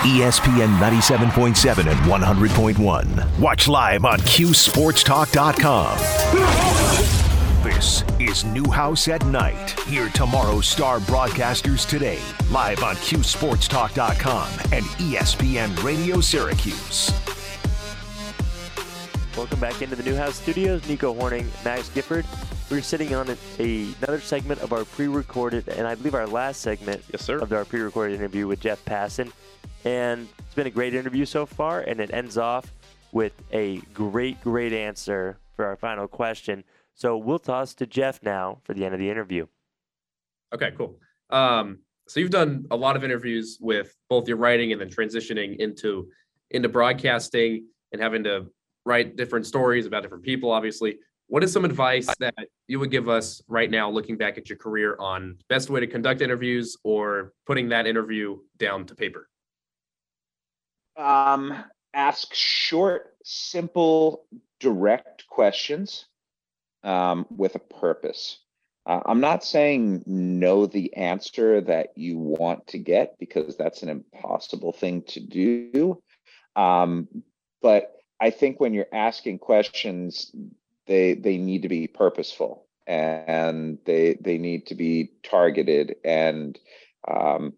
ESPN 97.7 and 100.1. Watch live on QSportsTalk.com. This is Newhouse at Night. Hear tomorrow's star broadcasters today, live on QSportsTalk.com and ESPN Radio Syracuse. Welcome back into the Newhouse Studios. Nico Horning, Max Gifford. We're sitting on a, a, another segment of our pre-recorded, and I believe our last segment yes, sir. of our pre-recorded interview with Jeff Passan. And it's been a great interview so far, and it ends off with a great, great answer for our final question. So we'll toss to Jeff now for the end of the interview. Okay, cool. Um, so you've done a lot of interviews with both your writing and then transitioning into into broadcasting and having to write different stories about different people. Obviously, what is some advice that you would give us right now, looking back at your career, on best way to conduct interviews or putting that interview down to paper? Um, ask short, simple, direct questions um, with a purpose. Uh, I'm not saying know the answer that you want to get because that's an impossible thing to do. Um, but I think when you're asking questions, they they need to be purposeful and they they need to be targeted. And um,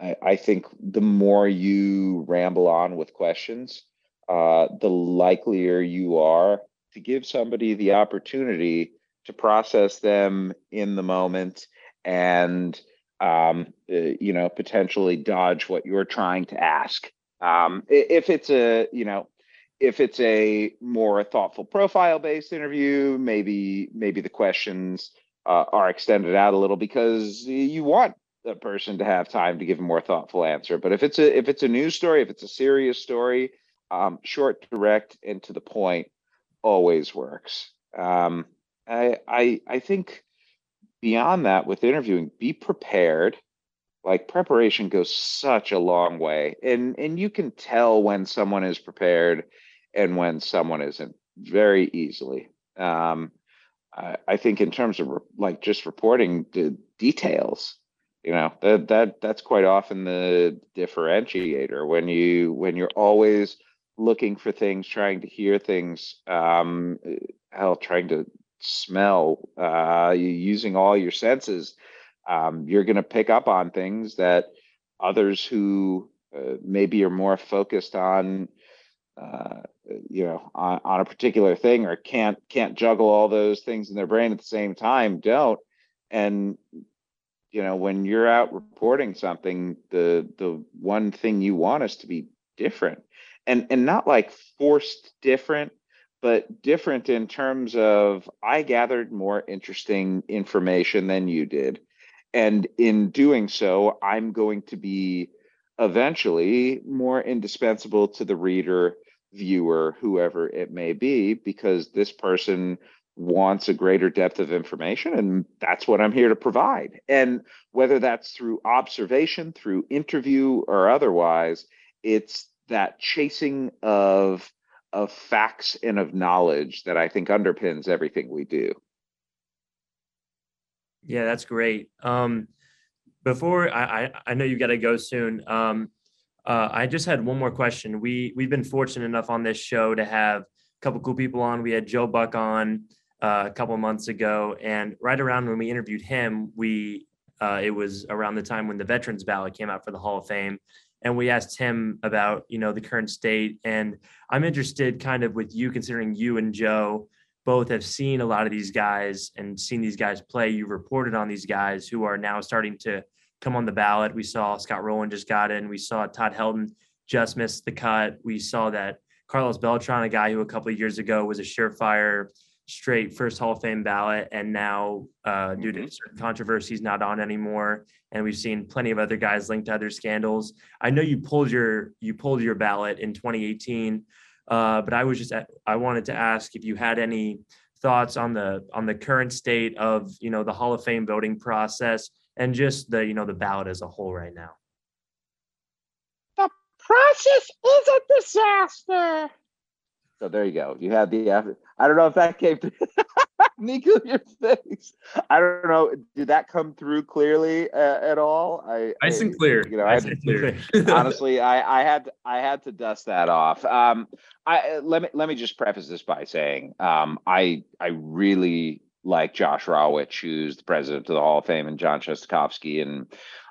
I, I, think the more you ramble on with questions, uh, the likelier you are to give somebody the opportunity to process them in the moment and um, uh, you know potentially dodge what you're trying to ask. Um, if it's a you know if it's a more thoughtful profile based interview maybe maybe the questions uh, are extended out a little because you want the person to have time to give a more thoughtful answer but if it's a if it's a news story if it's a serious story um, short direct and to the point always works. Um, I, I I think beyond that, with interviewing, be prepared. Like preparation goes such a long way, and and you can tell when someone is prepared and when someone isn't very easily. Um, I, I think in terms of re- like just reporting the details, you know that that that's quite often the differentiator when you when you're always looking for things, trying to hear things, um, hell, trying to smell, uh, using all your senses, um, you're going to pick up on things that others who uh, maybe are more focused on, uh, you know, on, on, a particular thing or can't can't juggle all those things in their brain at the same time don't. And you know, when you're out reporting something, the the one thing you want is to be different. And and not like forced different but different in terms of i gathered more interesting information than you did. And in doing so i'm going to be eventually more indispensable to the reader viewer whoever it may be because this person wants a greater depth of information and that's what i'm here to provide and whether that's through observation through interview or otherwise it's that chasing of of facts and of knowledge that I think underpins everything we do. Yeah, that's great. Um, before I, I, I know you got to go soon. Um, uh, I just had one more question. We we've been fortunate enough on this show to have a couple cool people on. We had Joe Buck on a couple months ago, and right around when we interviewed him, we uh, it was around the time when the Veterans Ballot came out for the Hall of Fame, and we asked him about you know the current state and i'm interested kind of with you considering you and joe both have seen a lot of these guys and seen these guys play. You've reported on these guys who are now starting to come on the ballot. We saw scott rolen just got in. We saw todd helton just missed the cut. We saw that carlos beltran a guy who a couple of years ago was a surefire straight first Hall of Fame ballot, and now uh, due to mm-hmm. controversy, he's not on anymore. And we've seen plenty of other guys linked to other scandals. I know you pulled your you pulled your ballot in 2018, uh, but I was just I wanted to ask if you had any thoughts on the on the current state of you know the Hall of Fame voting process and just the you know the ballot as a whole right now. The process is a disaster. So there you go. You have the. I don't know if that came. through. Nico, your face. I don't know. Did that come through clearly uh, at all? I, Nice and clear. You know, I had clear. honestly, I, I had to, I had to dust that off. Um, I let me let me just preface this by saying, um, I I really like Josh Rawitch, who's the president of the Hall of Fame, and John Shestakofsky, and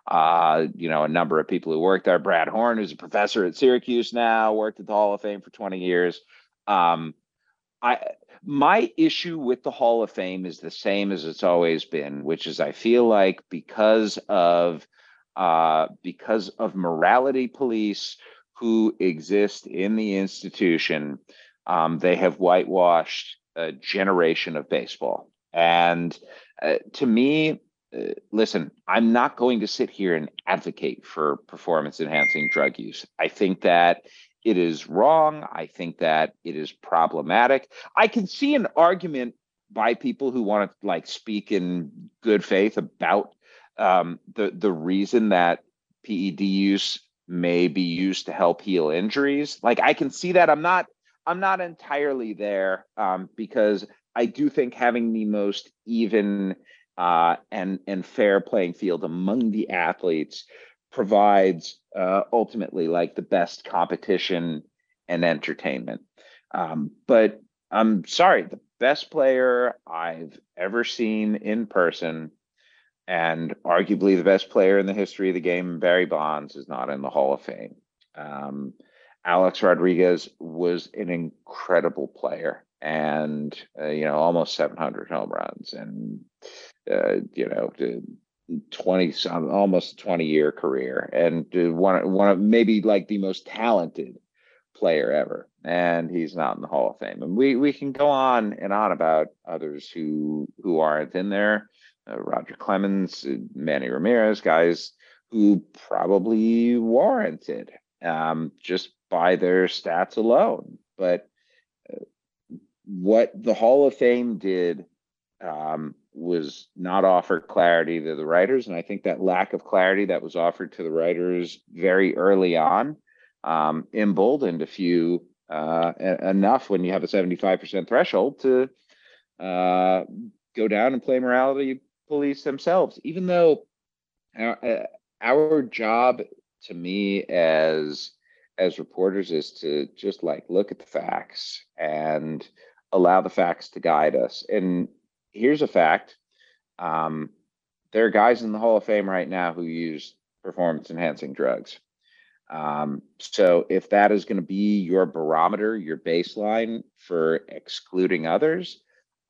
uh, you know, a number of people who worked there. Brad Horn, who's a professor at Syracuse now, worked at the Hall of Fame for 20 years. Um, I my issue with the Hall of Fame is the same as it's always been, which is I feel like because of uh, because of morality police who exist in the institution, um, they have whitewashed a generation of baseball. And uh, to me, uh, listen, I'm not going to sit here and advocate for performance enhancing drug use. I think that it is wrong. I think that it is problematic. I can see an argument by people who want to like speak in good faith about um, the the reason that PED use may be used to help heal injuries. Like I can see that. I'm not I'm not entirely there um, because I do think having the most even uh, and and fair playing field among the athletes provides uh, ultimately like the best competition and entertainment. Um, but I'm sorry, the best player I've ever seen in person, and arguably the best player in the history of the game, Barry Bonds, is not in the Hall of Fame. Um, Alex Rodriguez was an incredible player and, uh, you know, almost 700 home runs and, uh, you know, 20 some almost 20 year career and uh, one one of maybe like the most talented player ever and he's not in the hall of fame. And we we can go on and on about others who who aren't in there. Uh, roger clemens uh, manny ramirez guys who probably warranted um, just by their stats alone. But uh, what the hall of fame did um, was not offered clarity to the writers. And I think that lack of clarity that was offered to the writers very early on um, emboldened a few uh, enough when you have a 75% threshold to uh, go down and play morality police themselves, even though our, uh, our job to me as as reporters is to just like look at the facts and allow the facts to guide us and here's a fact. Um, there are guys in the Hall of Fame right now who use performance enhancing drugs. Um, so if that is going to be your barometer, your baseline for excluding others,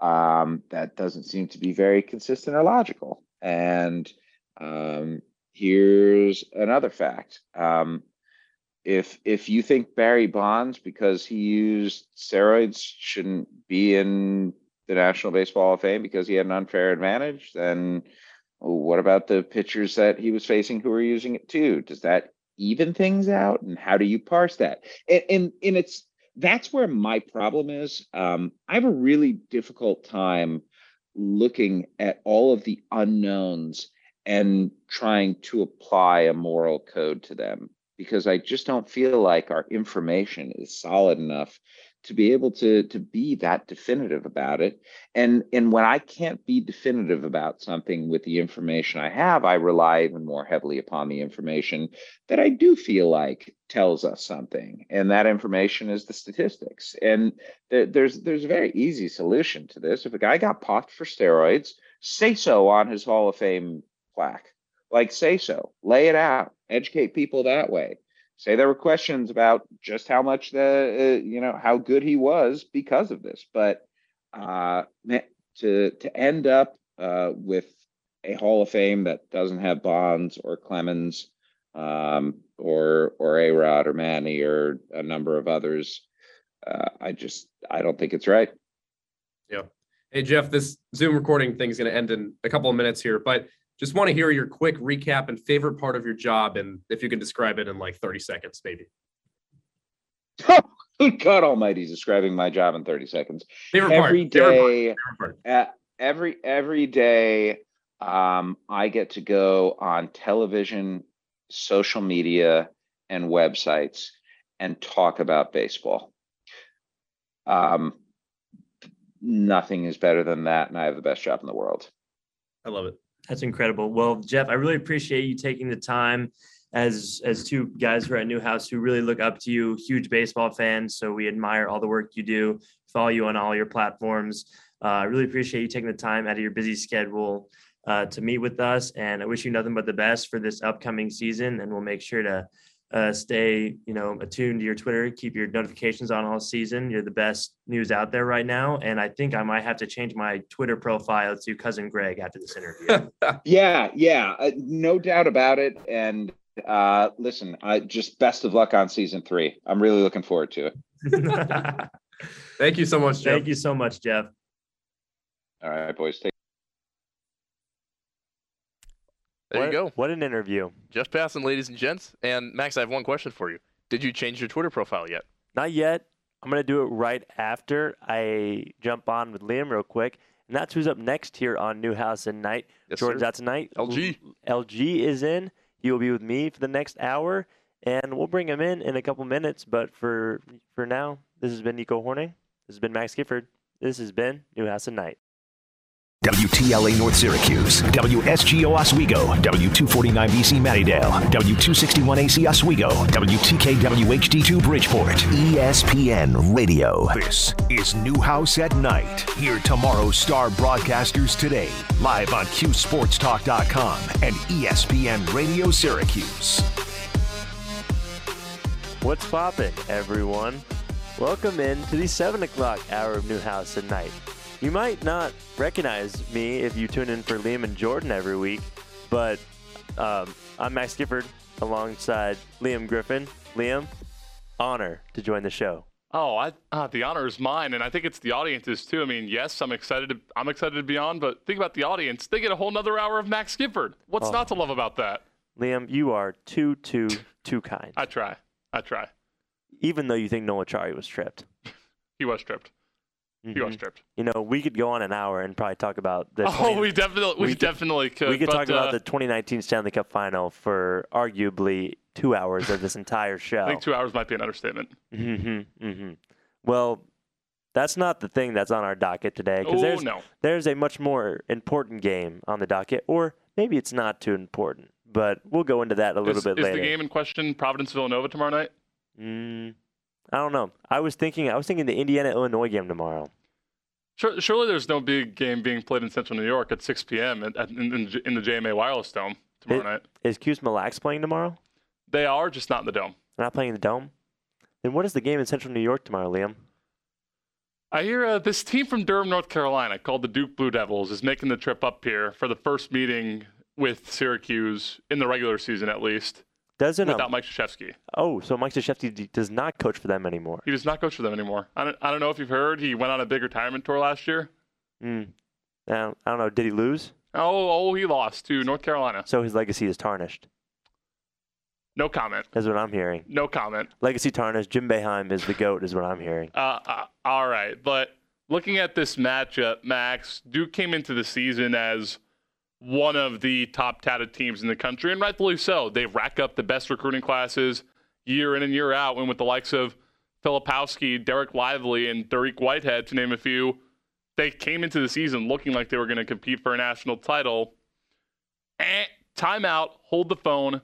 um, that doesn't seem to be very consistent or logical. And um, here's another fact. Um, if if you think Barry Bonds, because he used steroids, shouldn't be in the National Baseball Hall of Fame because he had an unfair advantage, then what about the pitchers that he was facing who were using it too? Does that even things out? And how do you parse that? And and, and it's that's where my problem is. Um, I have a really difficult time looking at all of the unknowns and trying to apply a moral code to them because I just don't feel like our information is solid enough to be able to to be that definitive about it. And and when i can't be definitive about something with the information i have i rely even more heavily upon the information that i do feel like tells us something. And that information is the statistics. And th- there's there's a very easy solution to this. If a guy got popped for steroids say so on his hall of fame plaque. Like say so. Lay it out. Educate people that way say there were questions about just how much the uh, you know how good he was because of this but uh to to end up uh with a hall of fame that doesn't have bonds or clemens um or or a rod or manny or a number of others uh, i just i don't think it's right. Yeah hey jeff this zoom recording thing is going to end in a couple of minutes here but just want to hear your quick recap and favorite part of your job, and if you can describe it in like 30 seconds, maybe. God Almighty, describing my job in 30 seconds. Favorite every part. Day, favorite part. Uh, every every day, um, I get to go on television, social media, and websites and talk about baseball. Um, nothing is better than that, and I have the best job in the world. I love it. That's incredible. Well, Jeff, I really appreciate you taking the time as as two guys who are at Newhouse who really look up to you, huge baseball fans. So we admire all the work you do, follow you on all your platforms. Uh, I really appreciate you taking the time out of your busy schedule uh, to meet with us, and I wish you nothing but the best for this upcoming season. And we'll make sure to uh, stay, you know, attuned to your Twitter, keep your notifications on all season. You're the best news out there right now, and I think I might have to change my Twitter profile to cousin Greg after this interview. Yeah, yeah, uh, no doubt about it. And uh, listen, I just best of luck on season three. I'm really looking forward to it. Thank you so much, Jeff. Thank you so much, Jeff. All right, boys. Take There what, you go. What an interview. Jeff Passan, ladies and gents. And Max, I have one question for you. Did you change your Twitter profile yet? Not yet. I'm going to do it right after I jump on with Liam real quick. And that's who's up next here on Newhouse and Night. Yes, Jordan's sir. out tonight. LG. LG is in. He will be with me for the next hour, and we'll bring him in in a couple minutes. But for for now, this has been Nico Horning. This has been Max Gifford. This has been Newhouse and Night. WTLA North Syracuse, WSGO Oswego, W249BC Mattydale, W261AC Oswego, WTKWHD2 Bridgeport, ESPN Radio. This is Newhouse at Night. Hear tomorrow's star broadcasters today, live on QSportsTalk.com and ESPN Radio Syracuse. What's poppin', everyone? Welcome in to the 7 o'clock hour of Newhouse at Night. You might not recognize me if you tune in for Liam and Jordan every week, but um, I'm Max Gifford alongside Liam Griffin. Liam, honor to join the show. Oh, I, uh, the honor is mine, and I think it's the audience's too. I mean, yes, I'm excited. To, I'm excited to be on, but think about the audience. They get a whole nother hour of Max Gifford. What's Oh. not to love about that? Liam, you are too, too, too kind. I try. I try. Even though you think Noel Acciari was tripped. He was tripped. He was Mhm. tripped. You know, we could go on an hour and probably talk about the. Oh, 20 we definitely, we, we could- definitely could. we could talk about uh, the 2019 Stanley Cup final for arguably two hours of this entire show. I think two hours might be an understatement. hmm hmm Well, that's not the thing that's on our docket today because Oh there's no. there's a much more important game on the docket, or maybe it's not too important. But we'll go into that a little Is, bit is later. the game in question Providence Villanova tomorrow night? Mm, I don't know. I was thinking I was thinking the Indiana Illinois game tomorrow. Sure, surely there's no big game being played in Central New York at 6 p.m. at, at, in, the JMA Wireless Dome tomorrow It- night. Is Cuse Mille Lacs playing tomorrow? They are just not in the dome. They're not playing in the dome. Then what is the game in Central New York tomorrow, Liam? I hear uh, this team from Durham, North Carolina, called the Duke Blue Devils, is making the trip up here for the first meeting with Syracuse in the regular season, at least, Doesn't without um, Mike Krzyzewski. oh, so Mike Krzyzewski does not coach for them anymore. He does not coach for them anymore. I don't, I don't know if you've heard, he went on a big retirement tour last year. Mm. I, don't, I don't know. Did he lose? Oh, oh, he lost to North Carolina. So his legacy is tarnished. No comment. Is what I'm hearing. No comment. Legacy tarnished. Jim Boeheim is the goat. Is what I'm hearing. Uh, uh, all right, but looking at this matchup, Max, Duke came into the season as one of the top touted teams in the country, and rightfully so. They rack up the best recruiting classes year in and year out, and with the likes of Filipowski, Dereck Lively, and Dariq Whitehead, to name a few, they came into the season looking like they were going to compete for a national title. Eh, timeout, hold the phone.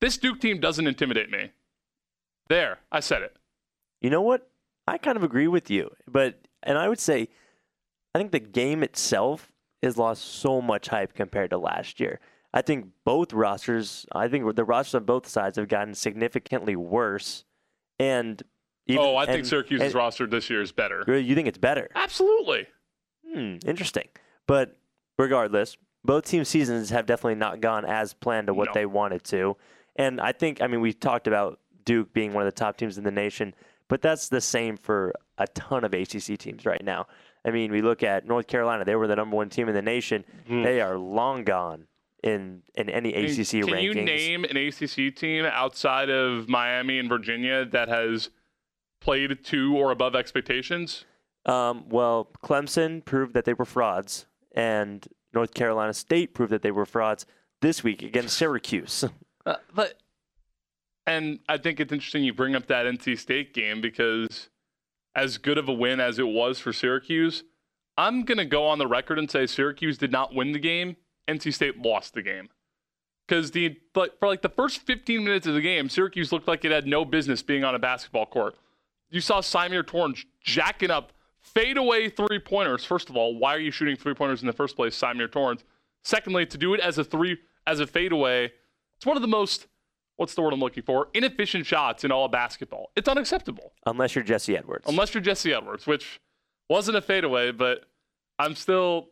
This Duke team doesn't intimidate me. There, I said it. You know what? I kind of agree with you, but and I would say, I think the game itself has lost so much hype compared to last year. I think both rosters, I think the rosters on both sides have gotten significantly worse, and even, oh, I think Syracuse's and- roster this year is better. You think it's better? Absolutely. Hmm, interesting. But regardless, both team seasons have definitely not gone as planned to what No. they wanted to. And I think, I mean, we talked about Duke being one of the top teams in the nation, but that's the same for a ton of ACC teams right now. I mean, we look at North Carolina; they were the number one team in the nation. Hmm. They are long gone in in any I mean, ACC Can rankings. you name an ACC team outside of Miami and Virginia that has played to or above expectations? Um, well, Clemson proved that they were frauds, and North Carolina State proved that they were frauds this week against Syracuse. Uh, but and I think it's interesting you bring up that NC State game because as good of a win as it was for Syracuse, I'm going to go on the record and say Syracuse did not win the game. NC State lost the game. Because the for like the first 15 minutes of the game, Syracuse looked like it had no business being on a basketball court. You saw Symir Torrence jacking up fadeaway three pointers. First of all, why are you shooting three pointers in the first place, Symir Torrence? Secondly, to do it as a three as a fadeaway, it's one of the most what's the word I'm looking for? Inefficient shots in all of basketball. It's unacceptable. Unless you're Jesse Edwards. Unless you're Jesse Edwards, which wasn't a fadeaway, but I'm still.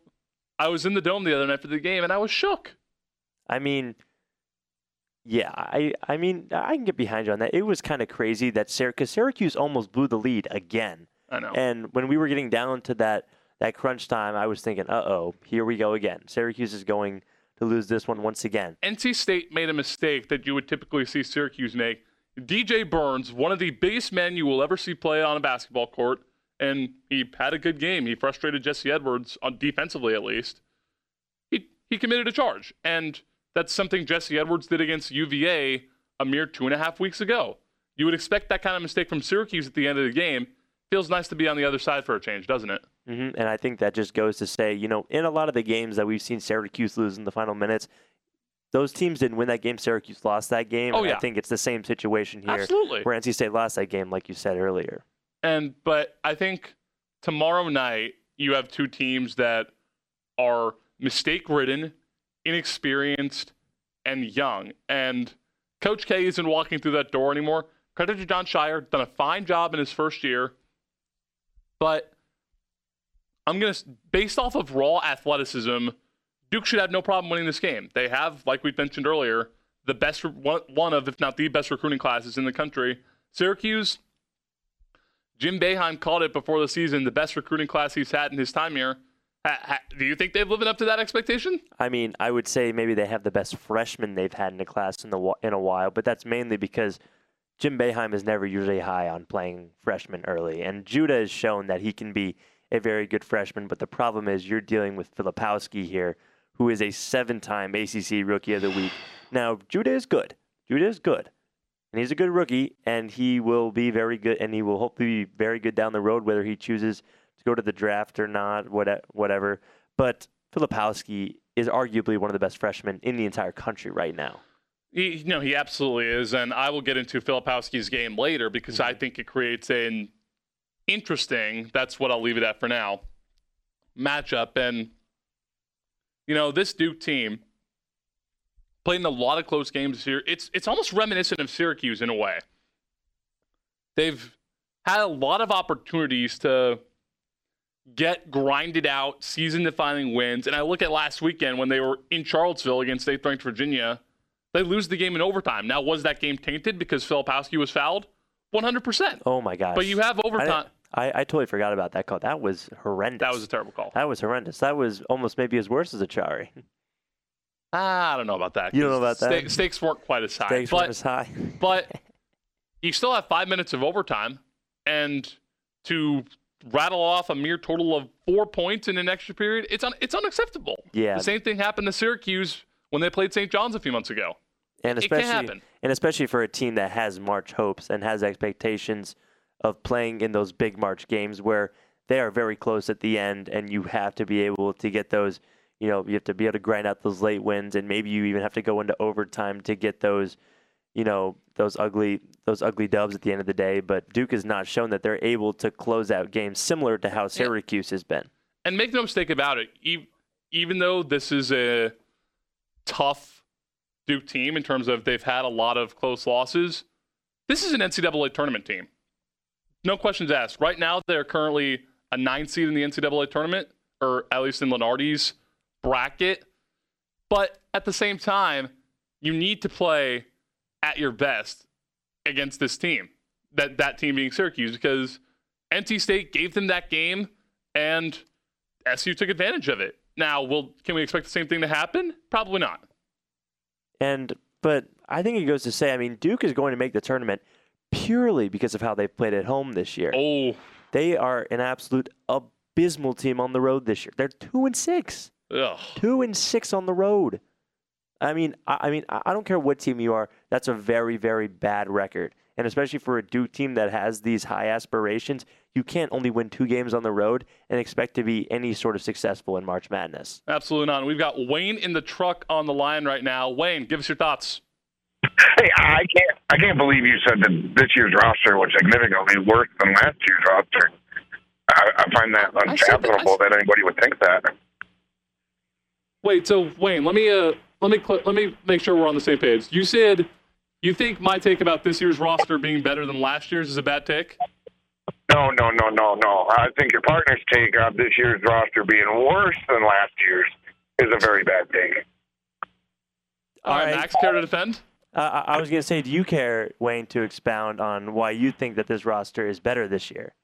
I was in the dome the other night for the game, and I was shook. I mean, yeah, I I mean I can get behind you on that. It was kind of crazy that Syracuse, Syracuse almost blew the lead again. I know. And when we were getting down to that that crunch time, I was thinking, uh oh, here we go again. Syracuse is going to lose this one once again. NC State made a mistake that you would typically see Syracuse make. DJ Burns, one of the biggest men you will ever see play on a basketball court, and he had a good game. He frustrated Jesse Edwards on defensively at least. He he committed a charge, and that's something Jesse Edwards did against UVA a mere two and a half weeks ago. You would expect that kind of mistake from Syracuse at the end of the game. Feels nice to be on the other side for a change, doesn't it? Hmm And I think that just goes to say, you know, in a lot of the games that we've seen Syracuse lose in the final minutes, those teams didn't win that game. Syracuse lost that game. Oh, yeah. I think it's the same situation here Absolutely. where NC State lost that game, like you said earlier. And but I think tomorrow night you have two teams that are mistake ridden, inexperienced, and young. And Coach K isn't walking through that door anymore. Credit to Jon Scheyer, done a fine job in his first year. But I'm gonna based off of raw athleticism, Duke should have no problem winning this game. They have, like we mentioned earlier, the best one, of, if not the best recruiting classes in the country. Syracuse, Jim Boeheim called it before the season the best recruiting class he's had in his time here. Ha, ha, do you think they've lived up to that expectation? I mean, I would say maybe they have the best freshman they've had in a class in the in a while, but that's mainly because Jim Boeheim is never usually high on playing freshmen early, and Judah has shown that he can be a very good freshman. But the problem is you're dealing with Filipowski here, who is a seven-time ACC Rookie of the Week. Now Judah is good. Judah is good, and he's a good rookie, and he will be very good, and he will hopefully be very good down the road, whether he chooses to go to the draft or not, whatever. But Filipowski is arguably one of the best freshmen in the entire country right now. He, no, he absolutely is, and I will get into Filipowski's game later because I mm-hmm. think it creates an interesting. That's what I'll leave it at for now. Matchup, and you know this Duke team played in a lot of close games this year. It's it's almost reminiscent of Syracuse in a way. They've had a lot of opportunities to get grinded out season defining wins. And I look at last weekend when they were in Charlottesville against eighth ranked Virginia, they lose the game in overtime. Now, was that game tainted because Filipowski was fouled? 100%. Oh my gosh! But you have overtime. I, I totally forgot about that call. That was horrendous. That was a terrible call. that was horrendous. That was almost maybe as worse as Acciari. Ah, I don't know about that. You don't know about that? sta- Stakes weren't quite as high. Stakes but, weren't as high. but you still have five minutes of overtime, and to rattle off a mere total of four points in an extra period, it's un- it's unacceptable. Yeah. The same thing happened to Syracuse when they played St. John's a few months ago. and especially happen. and especially for a team that has March hopes and has expectations of playing in those big March games where they are very close at the end, and you have to be able to get those. You know, you have to be able to grind out those late wins, and maybe you even have to go into overtime to get those. You know, those ugly those ugly dubs at the end of the day. But Duke has not shown that they're able to close out games similar to how Syracuse has been. And make no mistake about it, even though this is a tough Duke team in terms of they've had a lot of close losses, this is an NCAA tournament team. No questions asked. Right now, they're currently a nine seed in the NCAA tournament, or at least in Lunardi's bracket. But at the same time, you need to play at your best against this team. That that team being Syracuse, because NC State gave them that game, and SU took advantage of it. Now, will can we expect the same thing to happen? Probably not. And but I think it goes to say, I mean, Duke is going to make the tournament purely because of how they've played at home this year. Oh, They are an absolute abysmal team on the road this year. They're two and six, ugh. two and six on the road. I mean, I, I mean, I I don't care what team you are. That's a very, very bad record. And especially for a Duke team that has these high aspirations, you can't only win two games on the road and expect to be any sort of successful in March Madness. Absolutely not. And We've got Wayne in the truck on the line right now. Wayne, give us your thoughts. Hey, I can't I can't believe you said that this year's roster was significantly worse than last year's roster. I, I find that I said that- that anybody would think that. Wait, so Wayne, let me uh, let me cl- let me make sure we're on the same page. You said you think my take about this year's roster being better than last year's is a bad take. No, no, no, no, no. I think your partner's take on this year's roster being worse than last year's is a very bad take. All right, right. Max, care to defend? Uh, I was going to say, do you care, Wayne, to expound on why you think that this roster is better this year?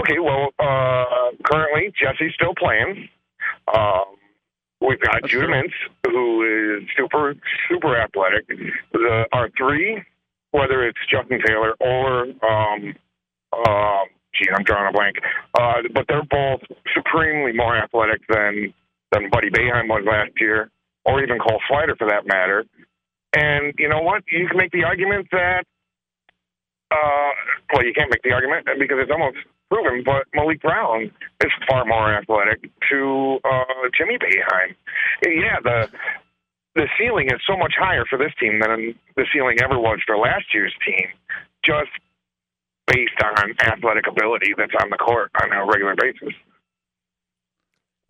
Okay, well, uh, currently Jesse's still playing. Um, we've got That's Judah. Mintz, who is super, super athletic. The, our three, whether it's Justin Taylor or, um, uh, gee, I'm drawing a blank, uh, but they're both supremely more athletic than than Buddy Boeheim was last year, or even Cole Swider for that matter. And you know what? You can make the argument that uh, well, you can't make the argument because it's almost proven, but Maliq Brown is far more athletic to uh, Jimmy Boeheim. Yeah, the the ceiling is so much higher for this team than the ceiling ever was for last year's team, just based on athletic ability that's on the court on a regular basis.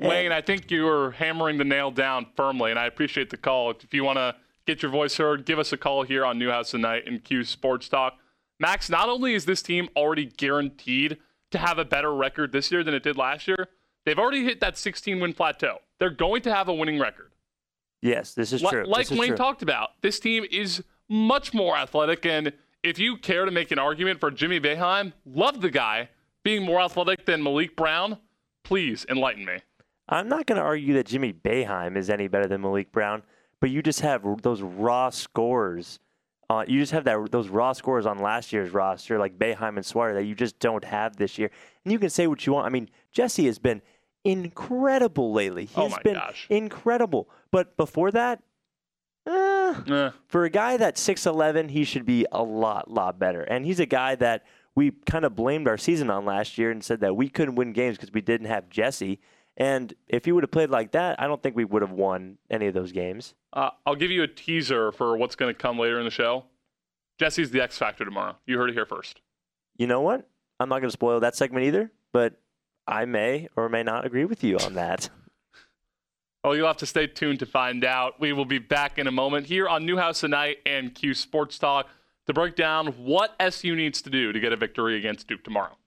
Wayne, I think you're hammering the nail down firmly, and I appreciate the call. If you want to get your voice heard, give us a call here on Newhouse Tonight and Q Sports Talk. Max, not only is this team already guaranteed to have a better record this year than it did last year, they've already hit that 16 win plateau. They're going to have a winning record. Yes, this is Li- true. Like is Wayne true. talked about, this team is much more athletic. And if you care to make an argument for Jimmy Boeheim, love the guy being more athletic than Maliq Brown, please enlighten me. I'm not going to argue that Jimmy Boeheim is any better than Maliq Brown, but you just have those raw scores. Uh, you just have that those raw scores on last year's roster, like Boeheim and Sweater, that you just don't have this year. And you can say what you want. I mean, Jesse has been incredible lately. He's Oh my been gosh. incredible. But before that, eh, Eh. for a guy that's 6'11, he should be a lot, lot better. And he's a guy that we kind of blamed our season on last year and said that we couldn't win games because we didn't have Jesse. And if he would have played like that, I don't think we would have won any of those games. Uh, I'll give you a teaser for what's going to come later in the show. Jesse's the X Factor tomorrow. You heard it here first. You know what? I'm not going to spoil that segment either, but I may or may not agree with you on that. Oh, you'll have to stay tuned to find out. We will be back in a moment here on Newhouse Tonight and Q Sports Talk to break down what SU needs to do to get a victory against Duke tomorrow.